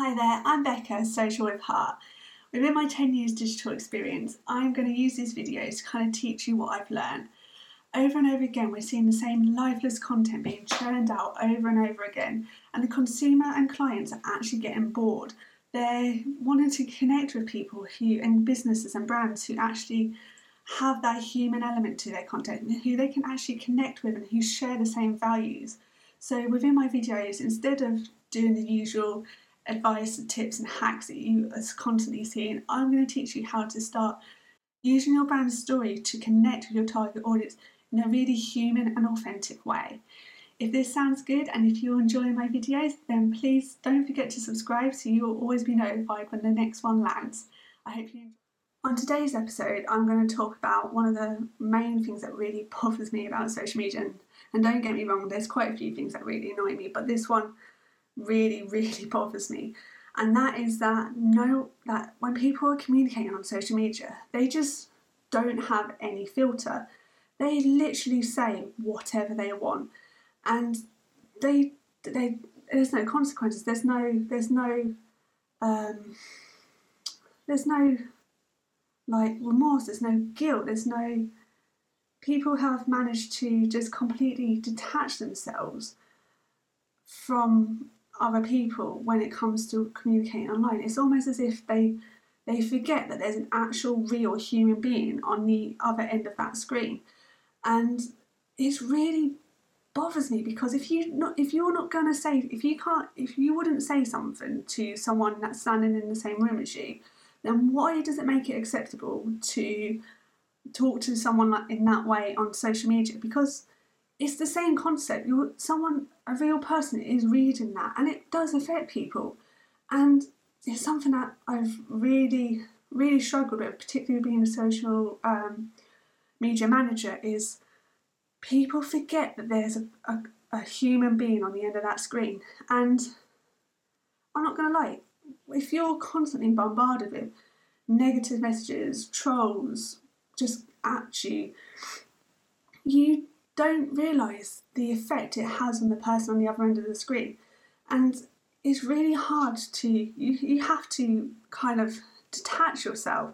Hi there, I'm Becca, Social with Heart. Within my 10 years digital experience, I'm going to use these videos to kind of teach you what I've learned. Over and over again, we're seeing the same lifeless content being churned out over and over again, and the consumer and clients are actually getting bored. They're wanting to connect with people who, and businesses and brands who actually have that human element to their content, who they can actually connect with and who share the same values. So within my videos, instead of doing the usual advice, and tips, and hacks that you are constantly seeing, I'm going to teach you how to start using your brand story to connect with your target audience in a really human and authentic way. If this sounds good and if you're enjoying my videos, then please don't forget to subscribe so you will always be notified when the next one lands. I hope you enjoy. On today's episode, I'm going to talk about one of the main things that really bothers me about social media. And, and don't get me wrong, there's quite a few things that really annoy me, but this one really, really bothers me. And that is that no that when people are communicating on social media, they just don't have any filter. They literally say whatever they want. And they they there's no consequences. There's no there's no um there's no like remorse, there's no guilt, there's no people have managed to just completely detach themselves from other people when it comes to communicating online. It's almost as if they they forget that there's an actual real human being on the other end of that screen. And it really bothers me because if you not if you're not gonna say if you can't if you wouldn't say something to someone that's standing in the same room as you, then why does it make it acceptable to talk to someone in that way on social media? Because it's the same concept. You're someone, a real person is reading that, and it does affect people. And it's something that I've really, really struggled with, particularly being a social um, media manager. Is people forget that there's a, a, a human being on the end of that screen, and I'm not going to lie. If you're constantly bombarded with negative messages, trolls, just at you, you don't realise the effect it has on the person on the other end of the screen. And it's really hard to, you, you have to kind of detach yourself.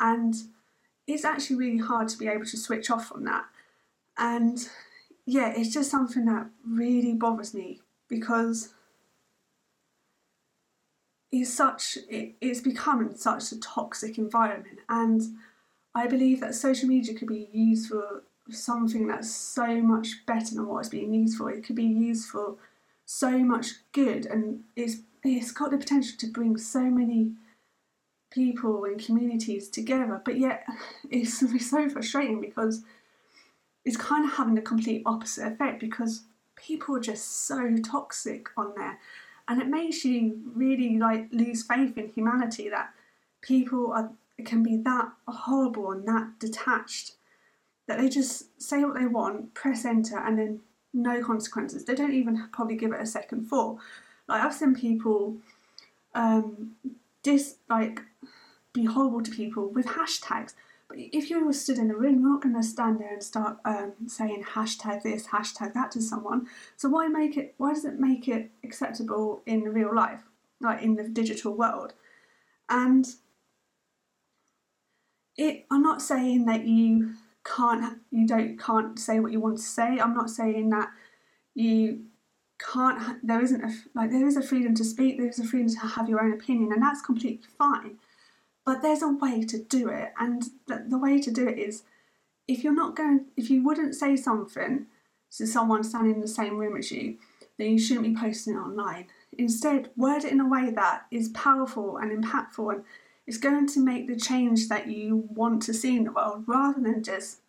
And it's actually really hard to be able to switch off from that. And yeah, it's just something that really bothers me because it's such it, it's becoming such a toxic environment and I believe that social media could be used for something that's so much better than what it's being used for. It could be used for so much good, and it's it's got the potential to bring so many people and communities together. But yet, it's, so frustrating because it's kind of having the complete opposite effect because people are just so toxic on there, and it makes you really like lose faith in humanity that people are can be that horrible and that detached that they just say what they want, press enter, and then no consequences. They don't even probably give it a second thought. Like I've seen people um, dis like be horrible to people with hashtags. But if you were stood in a room, you're not going to stand there and start um, saying hashtag this, hashtag that to someone. So why make it? Why does it make it acceptable in real life, like in the digital world? And it. I'm not saying that you can't you don't can't say what you want to say. I'm not saying that you can't there isn't a like there is a freedom to speak there is a freedom to have your own opinion and that's completely fine but there's a way to do it and the, the way to do it is if you're not going if you wouldn't say something to someone standing in the same room as you then you shouldn't be posting it online instead word it in a way that is powerful and impactful and it's going to make the change that you want to see in the world rather than just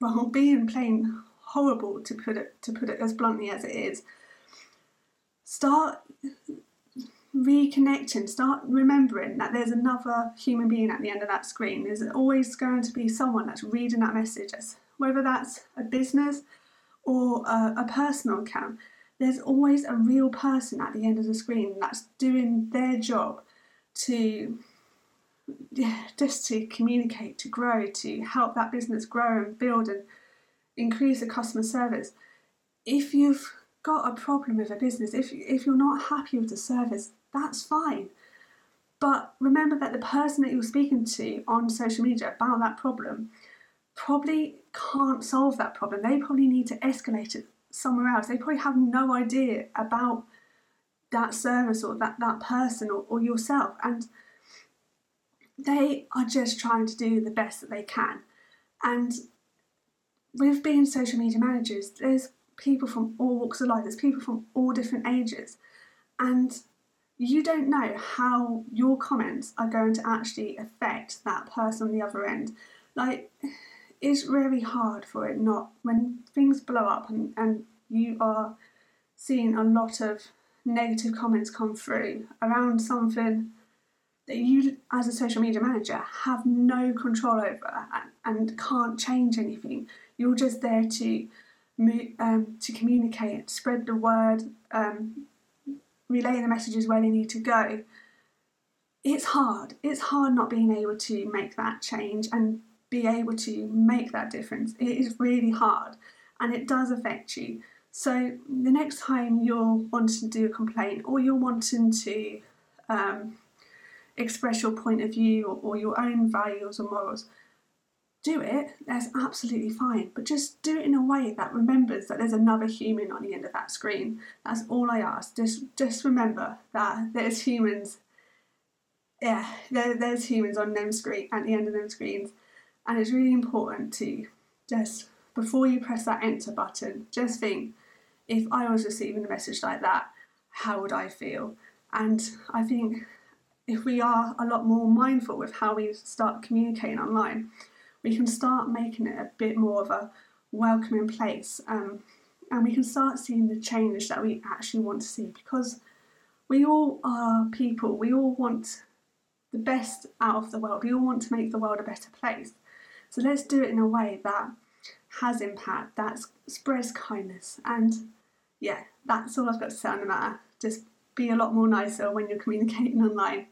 well being plain horrible to put it to put it as bluntly as it is. Start reconnecting start remembering that there's another human being at the end of that screen. There's always going to be someone that's reading that message whether that's a business or a, a personal account. There's always a real person at the end of the screen that's doing their job to just to communicate, to grow, to help that business grow and build and increase the customer service. If you've got a problem with a business, if if you're not happy with the service, that's fine. But remember that the person that you're speaking to on social media about that problem probably can't solve that problem. They probably need to escalate it somewhere else. They probably have no idea about that service or that, that person or, or yourself. And they are just trying to do the best that they can. And with being social media managers, there's people from all walks of life, there's people from all different ages. And you don't know how your comments are going to actually affect that person on the other end. Like, it's really hard for it not, when things blow up and, and you are seeing a lot of negative comments come through around something that you, as a social media manager, have no control over and, and can't change anything. You're just there to um, to communicate, spread the word, um, relay the messages where they need to go. It's hard. It's hard not being able to make that change and be able to make that difference. It is really hard and it does affect you. So the next time you're wanting to do a complaint or you're wanting to um, express your point of view or, or your own values or morals, do it. That's absolutely fine. But just do it in a way that remembers that there's another human on the end of that screen. That's all I ask. Just just remember that there's humans. Yeah, there, there's humans on them screen at the end of them screens, and it's really important to just before you press that enter button, just think if I was receiving a message like that, how would I feel? And I think if we are a lot more mindful with how we start communicating online, we can start making it a bit more of a welcoming place. Um, and we can start seeing the change that we actually want to see because we all are people, we all want the best out of the world, we all want to make the world a better place. So let's do it in a way that has impact, that spreads kindness. And yeah, that's all I've got to say on the matter. Just be a lot more nicer when you're communicating online.